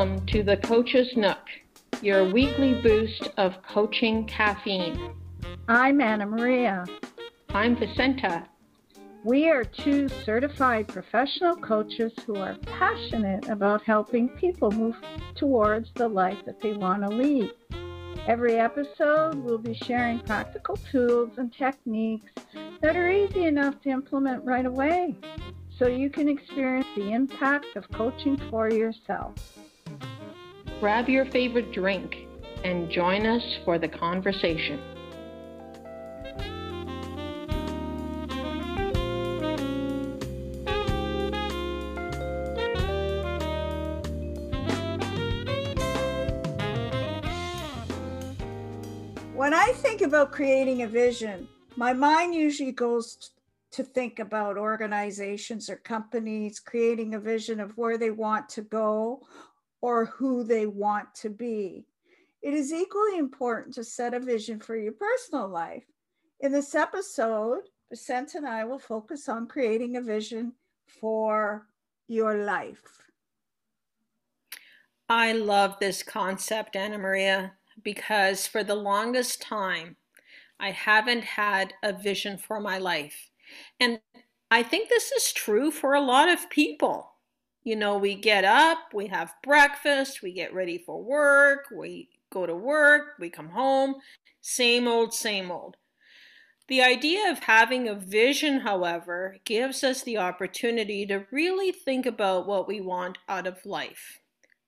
Welcome to the Coach's Nook, your weekly boost of coaching caffeine. I'm Annamaria. I'm Vicenta. We are two certified professional coaches who are passionate about helping people move towards the life that they want to lead. Every episode, we'll be sharing practical tools and techniques that are easy enough to implement right away so you can experience the impact of coaching for yourself. Grab your favorite drink and join us for the conversation. When I think about creating a vision, my mind usually goes to think about organizations or companies creating a vision of where they want to go or who they want to be. It is equally important to set a vision for your personal life. In this episode, Vicenta and I will focus on creating a vision for your life. I love this concept, Annamaria, because for the longest time, I haven't had a vision for my life. And I think this is true for a lot of people. You know, we get up, we have breakfast, we get ready for work, we go to work, we come home, same old, same old. The idea of having a vision, however, gives us the opportunity to really think about what we want out of life,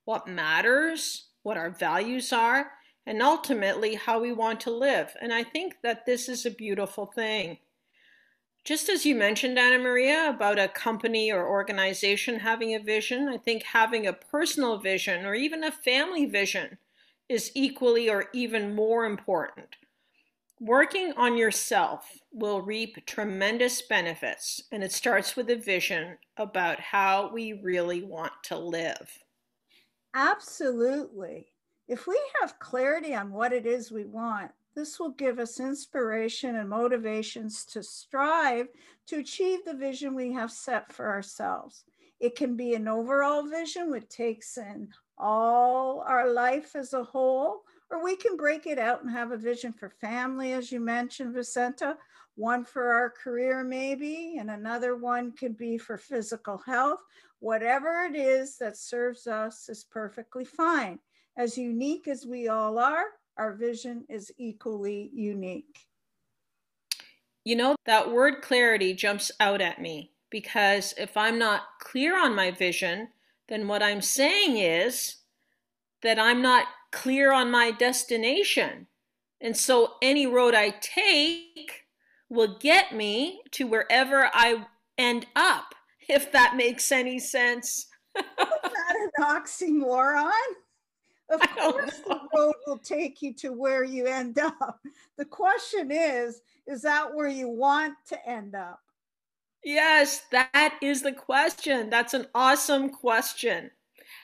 what matters, what our values are, and ultimately how we want to live. And I think that this is a beautiful thing. Just as you mentioned, Annamaria, about a company or organization having a vision, I think having a personal vision or even a family vision is equally or even more important. Working on yourself will reap tremendous benefits, and it starts with a vision about how we really want to live. Absolutely. If we have clarity on what it is we want, this will give us inspiration and motivations to strive to achieve the vision we have set for ourselves. It can be an overall vision which takes in all our life as a whole, or we can break it out and have a vision for family, as you mentioned, Vicenta, one for our career, maybe, and another one could be for physical health. Whatever it is that serves us is perfectly fine. As unique as we all are, our vision is equally unique. You know, that word clarity jumps out at me because if I'm not clear on my vision, then what I'm saying is that I'm not clear on my destination. And so any road I take will get me to wherever I end up, if that makes any sense. Is that an oxymoron? Of course, the road will take you to where you end up. The question is, is that where you want to end up? Yes, that is the question. That's an awesome question.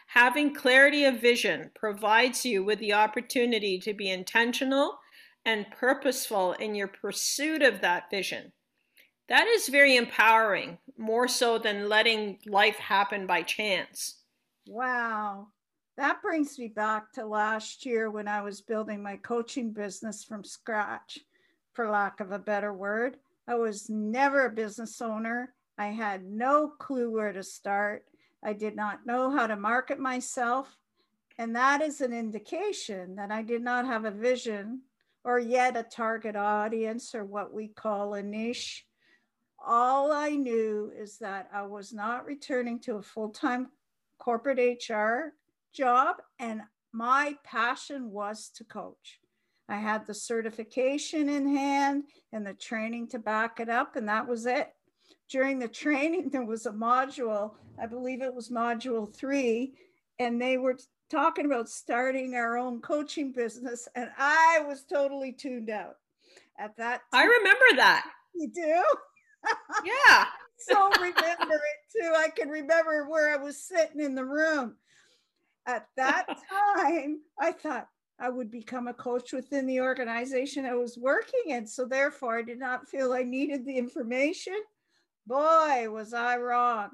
Having clarity of vision provides you with the opportunity to be intentional and purposeful in your pursuit of that vision. That is very empowering, more so than letting life happen by chance. Wow. That brings me back to last year when I was building my coaching business from scratch, for lack of a better word. I was never a business owner. I had no clue where to start. I did not know how to market myself. And that is an indication that I did not have a vision or yet a target audience or what we call a niche. All I knew is that I was not returning to a full time corporate HR job and my passion was to coach. I had the certification in hand and the training to back it up, and that was it. During the training, there was a module, I believe it was module three, and they were talking about starting our own coaching business, and I was totally tuned out at that. Time. I remember that. You do? Yeah. so remember it too. I can remember where I was sitting in the room at that time, I thought I would become a coach within the organization I was working in. So therefore, I did not feel I needed the information. Boy, was I wrong.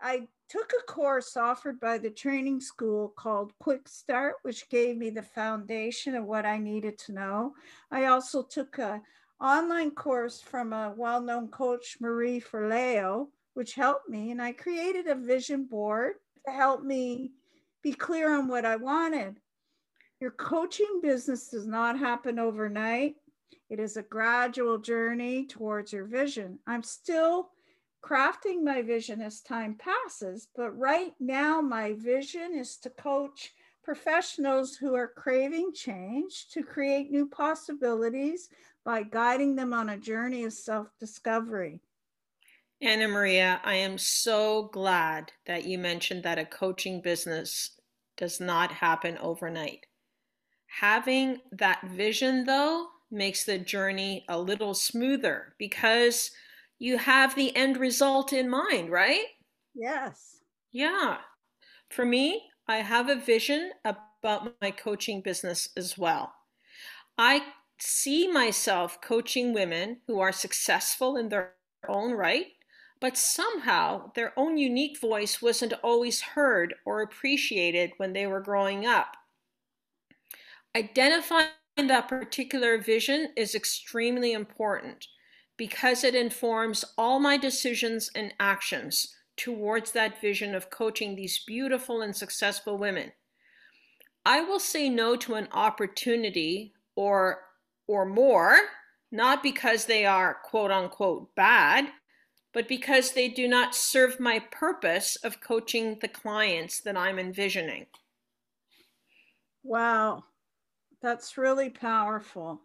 I took a course offered by the training school called Quick Start, which gave me the foundation of what I needed to know. I also took a online course from a well-known coach, Marie Forleo, which helped me. And I created a vision board to help me be clear on what I wanted. Your coaching business does not happen overnight. It is a gradual journey towards your vision. I'm still crafting my vision as time passes, but right now my vision is to coach professionals who are craving change to create new possibilities by guiding them on a journey of self discovery. Annamaria, I am so glad that you mentioned that a coaching business does not happen overnight. Having that vision, though, makes the journey a little smoother because you have the end result in mind, right? Yes. Yeah. For me, I have a vision about my coaching business as well. I see myself coaching women who are successful in their own right, but somehow their own unique voice wasn't always heard or appreciated when they were growing up. Identifying that particular vision is extremely important because it informs all my decisions and actions towards that vision of coaching these beautiful and successful women. I will say no to an opportunity or or more, not because they are quote unquote bad, but because they do not serve my purpose of coaching the clients that I'm envisioning. Wow, that's really powerful.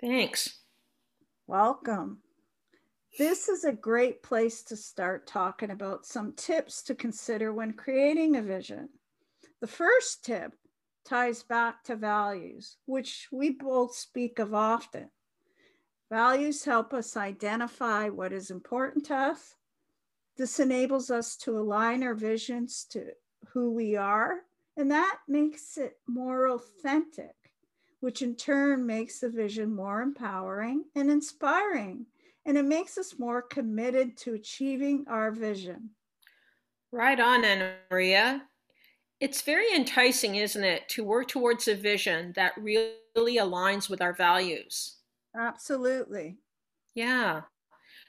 Thanks. Welcome. This is a great place to start talking about some tips to consider when creating a vision. The first tip ties back to values, which we both speak of often. Values help us identify what is important to us. This enables us to align our visions to who we are, and that makes it more authentic, which in turn makes the vision more empowering and inspiring, and it makes us more committed to achieving our vision. Right on, Anna Maria. It's very enticing, isn't it, to work towards a vision that really aligns with our values. Absolutely. Yeah.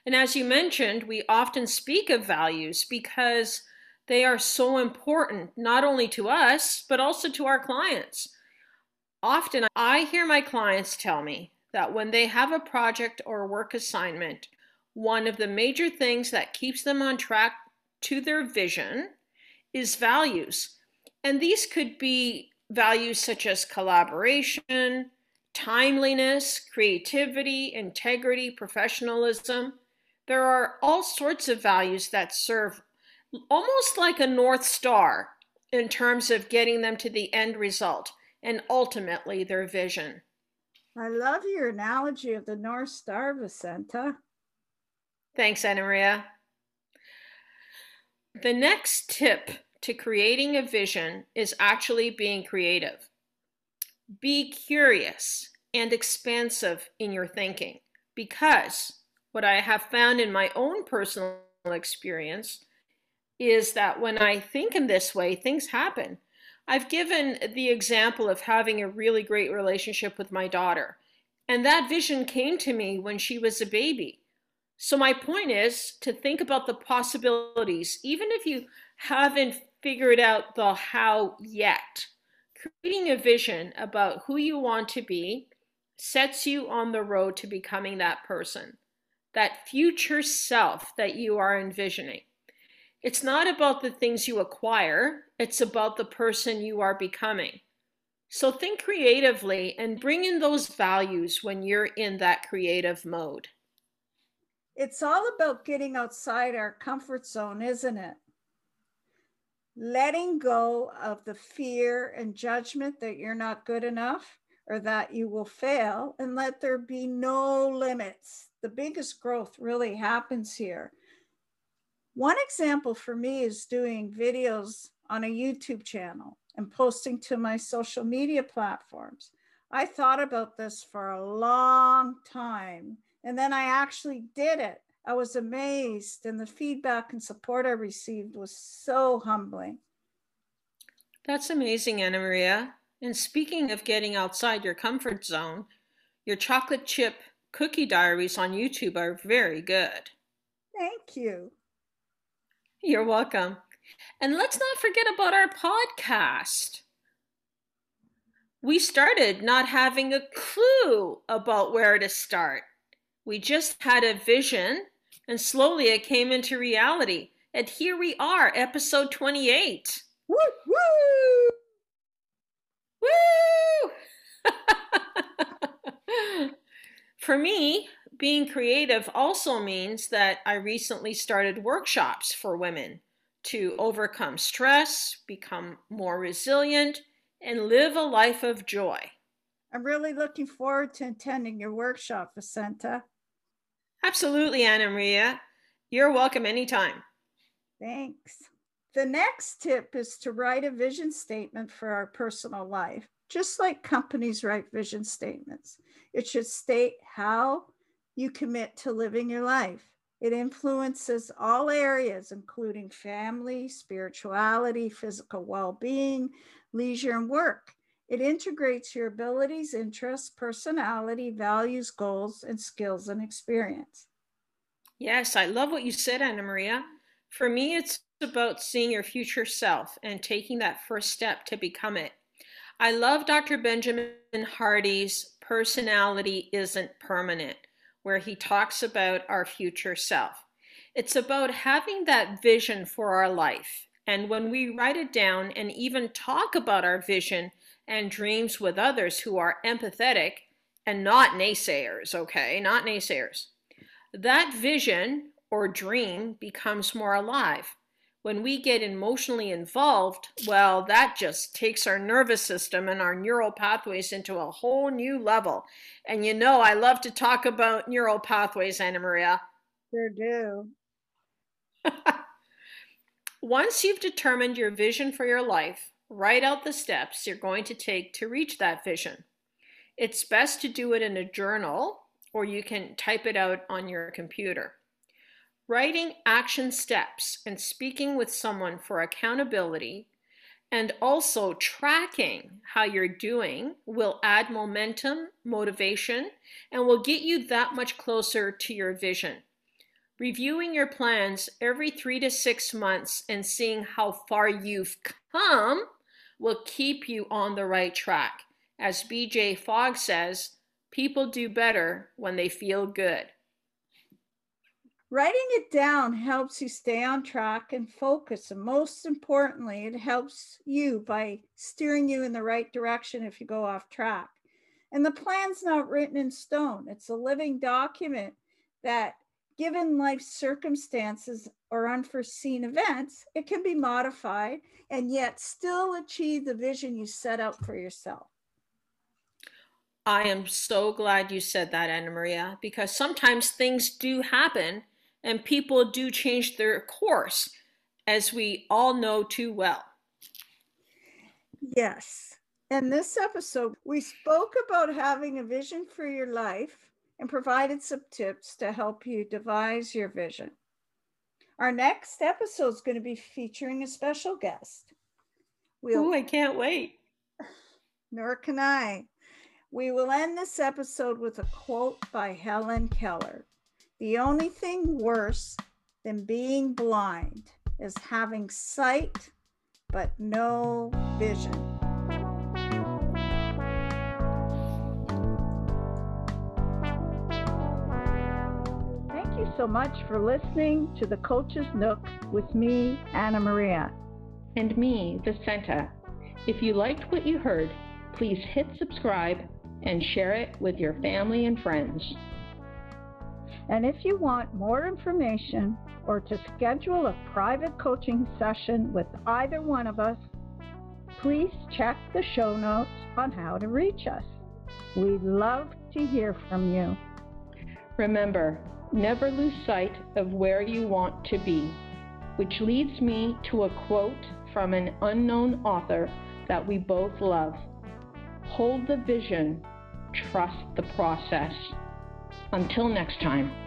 And as you mentioned, we often speak of values because they are so important, not only to us, but also to our clients. Often I hear my clients tell me that when they have a project or work assignment, one of the major things that keeps them on track to their vision is values. And these could be values such as collaboration, timeliness, creativity, integrity, professionalism. There are all sorts of values that serve almost like a North Star in terms of getting them to the end result and ultimately their vision. I love your analogy of the North Star, Vicenta. Thanks, Annamaria. The next tip to creating a vision is actually being creative. Be curious and expansive in your thinking because what I have found in my own personal experience is that when I think in this way, things happen. I've given the example of having a really great relationship with my daughter, and that vision came to me when she was a baby. So, my point is to think about the possibilities, even if you haven't figured out the how yet creating a vision about who you want to be sets you on the road to becoming that person, that future self that you are envisioning. It's not about the things you acquire, it's about the person you are becoming. So think creatively and bring in those values when you're in that creative mode. It's all about getting outside our comfort zone, isn't it? Letting go of the fear and judgment that you're not good enough or that you will fail and let there be no limits. The biggest growth really happens here. One example for me is doing videos on a YouTube channel and posting to my social media platforms. I thought about this for a long time and then I actually did it I was amazed, and the feedback and support I received was so humbling. That's amazing, Annamaria. And speaking of getting outside your comfort zone, your chocolate chip cookie diaries on YouTube are very good. Thank you. You're welcome. And let's not forget about our podcast. We started not having a clue about where to start. We just had a vision and slowly it came into reality. And here we are, episode 28. Woo! Woo! Woo! For me, being creative also means that I recently started workshops for women to overcome stress, become more resilient, and live a life of joy. I'm really looking forward to attending your workshop, Vicenta. Absolutely, Annamaria. You're welcome anytime. Thanks. The next tip is to write a vision statement for our personal life, just like companies write vision statements. It should state how you commit to living your life. It influences all areas, including family, spirituality, physical well being, leisure, and work. It integrates your abilities, interests, personality, values, goals, and skills and experience. Yes, I love what you said, Annamaria. For me, it's about seeing your future self and taking that first step to become it. I love Dr. Benjamin Hardy's Personality Isn't Permanent, where he talks about our future self. It's about having that vision for our life. And when we write it down and even talk about our vision, and dreams with others who are empathetic and not naysayers, okay? Not naysayers. That vision or dream becomes more alive. When we get emotionally involved, well, that just takes our nervous system and our neural pathways into a whole new level. And you know, I love to talk about neural pathways, Annamaria. Sure do. Once you've determined your vision for your life, Write out the steps you're going to take to reach that vision. It's best to do it in a journal or you can type it out on your computer. Writing action steps and speaking with someone for accountability and also tracking how you're doing will add momentum, motivation, and will get you that much closer to your vision. Reviewing your plans every three to six months and seeing how far you've come will keep you on the right track. As BJ Fogg says, people do better when they feel good. Writing it down helps you stay on track and focus. And most importantly, it helps you by steering you in the right direction if you go off track. And the plan's not written in stone, it's a living document that given life circumstances or unforeseen events, it can be modified and yet still achieve the vision you set out for yourself. I am so glad you said that, Annamaria, because sometimes things do happen and people do change their course, as we all know too well. Yes. In this episode, we spoke about having a vision for your life and provided some tips to help you devise your vision. Our next episode is going to be featuring a special guest. We'll, Ooh, I can't wait. Nor can I. We will end this episode with a quote by Helen Keller The only thing worse than being blind is having sight but no vision. So much for listening to the Coach's Nook with me, Annamaria. And me, Vicenta. If you liked what you heard, please hit subscribe and share it with your family and friends. And if you want more information or to schedule a private coaching session with either one of us, please check the show notes on how to reach us. We'd love to hear from you. Remember, Never lose sight of where you want to be, which leads me to a quote from an unknown author that we both love. Hold the vision, trust the process. Until next time.